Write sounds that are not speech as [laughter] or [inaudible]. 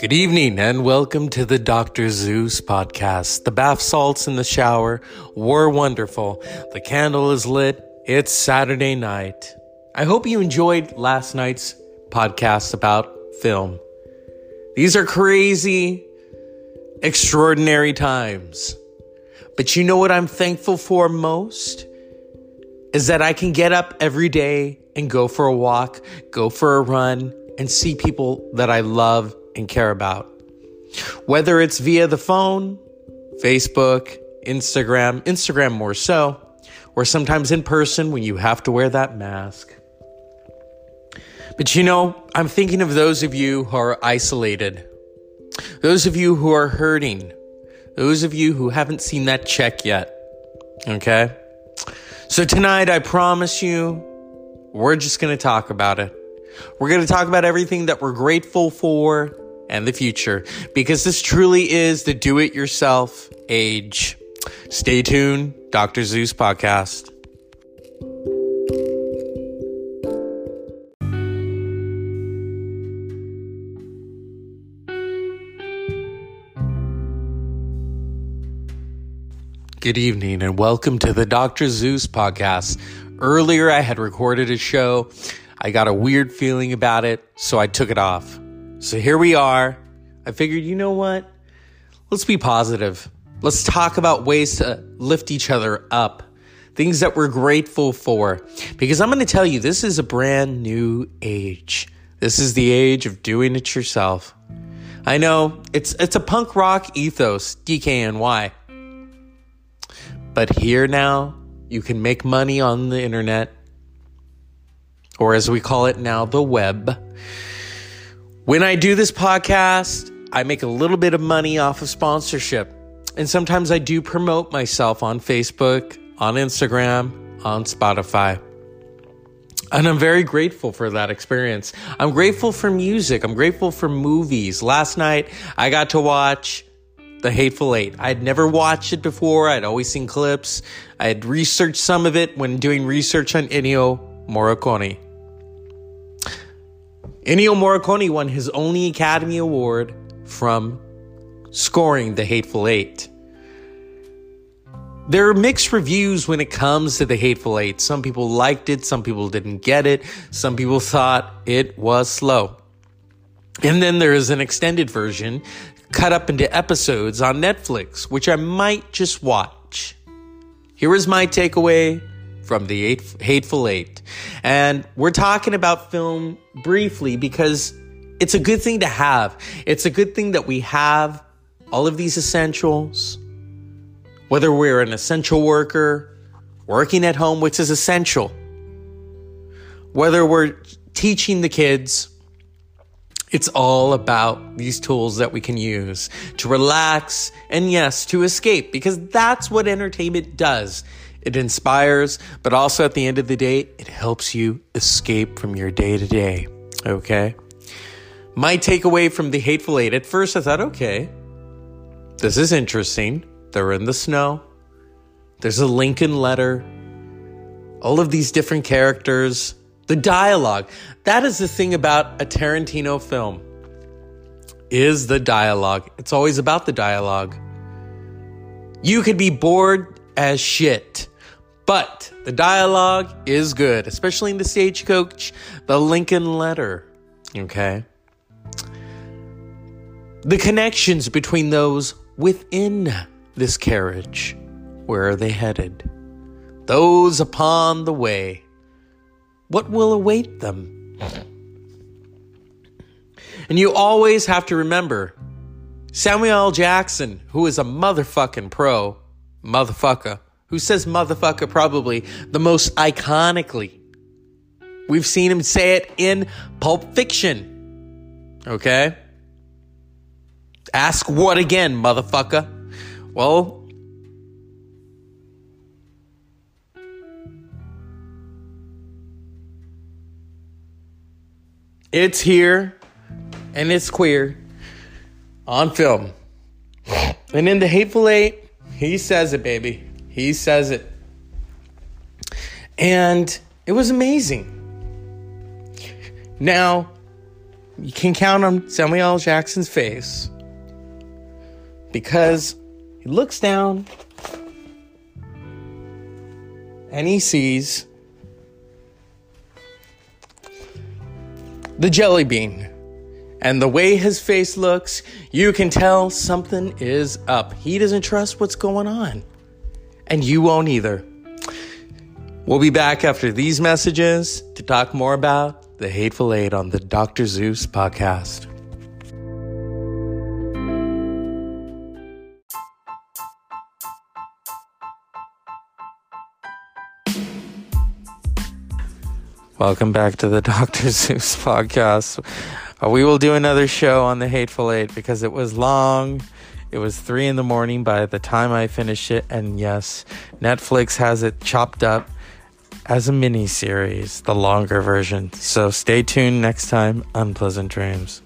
Good evening and welcome to the Dr. Zeus podcast. The bath salts in the shower were wonderful. The candle is lit. It's Saturday night. I hope you enjoyed last night's podcast about film. These are crazy, extraordinary times. But you know what I'm thankful for most? Is that I can get up every day and go for a walk, go for a run, and see people that I love and care about. Whether it's via the phone, Facebook, Instagram, Instagram more so, or sometimes in person when you have to wear that mask. But you know, I'm thinking of those of you who are isolated, those of you who are hurting, those of you who haven't seen that check yet. Okay? So tonight, I promise you, we're just going to talk about it. We're going to talk about everything that we're grateful for and the future because this truly is the do it yourself age. Stay tuned, Dr. Zeus podcast. Good evening and welcome to the Dr. Zeus podcast. Earlier, I had recorded a show. I got a weird feeling about it, so I took it off. So here we are. I figured, you know what? Let's be positive. Let's talk about ways to lift each other up, things that we're grateful for. Because I'm going to tell you, this is a brand new age. This is the age of doing it yourself. I know it's it's a punk rock ethos, DKNY. But here now, you can make money on the internet, or as we call it now, the web. When I do this podcast, I make a little bit of money off of sponsorship. And sometimes I do promote myself on Facebook, on Instagram, on Spotify. And I'm very grateful for that experience. I'm grateful for music. I'm grateful for movies. Last night, I got to watch The Hateful Eight. I'd never watched it before. I'd always seen clips. I had researched some of it when doing research on Ennio Morricone. Ennio Morricone won his only Academy Award from scoring The Hateful Eight. There are mixed reviews when it comes to The Hateful Eight. Some people liked it, some people didn't get it, some people thought it was slow. And then there is an extended version cut up into episodes on Netflix, which I might just watch. Here is my takeaway from the eight, Hateful Eight. And we're talking about film briefly because it's a good thing to have. It's a good thing that we have all of these essentials, whether we're an essential worker, working at home, which is essential, whether we're teaching the kids. It's all about these tools that we can use to relax and, yes, to escape because that's what entertainment does. It inspires, but also at the end of the day, it helps you escape from your day to day. Okay? My takeaway from the Hateful Eight at first, I thought, okay, this is interesting. They're in the snow. There's a Lincoln letter. All of these different characters. The dialogue. That is the thing about a Tarantino film. Is the dialogue. It's always about the dialogue. You could be bored as shit but the dialogue is good, especially in the stagecoach, the Lincoln letter. Okay? The connections between those within this carriage. Where are they headed? Those upon the way. What will await them? And you always have to remember Samuel. Jackson, who is a motherfucking pro, motherfucker, who says motherfucker probably the most iconically. We've seen him say it in Pulp Fiction. Okay? Ask what again, motherfucker? Well, it's here and it's queer on film. And in The Hateful Eight, he says it, baby. He says it. And it was amazing. Now, you can count on Samuel L. Jackson's face because he looks down and he sees the jelly bean. And the way his face looks, you can tell something is up. He doesn't trust what's going on. And you won't either. We'll be back after these messages to talk more about the Hateful Eight on the Dr. Zeus podcast. Welcome back to the [laughs] Dr. Zeus podcast. We will do another show on the Hateful Eight because it was long. It was three in the morning by the time I finished it. And yes, Netflix has it chopped up as a mini series, the longer version. So stay tuned next time. Unpleasant dreams.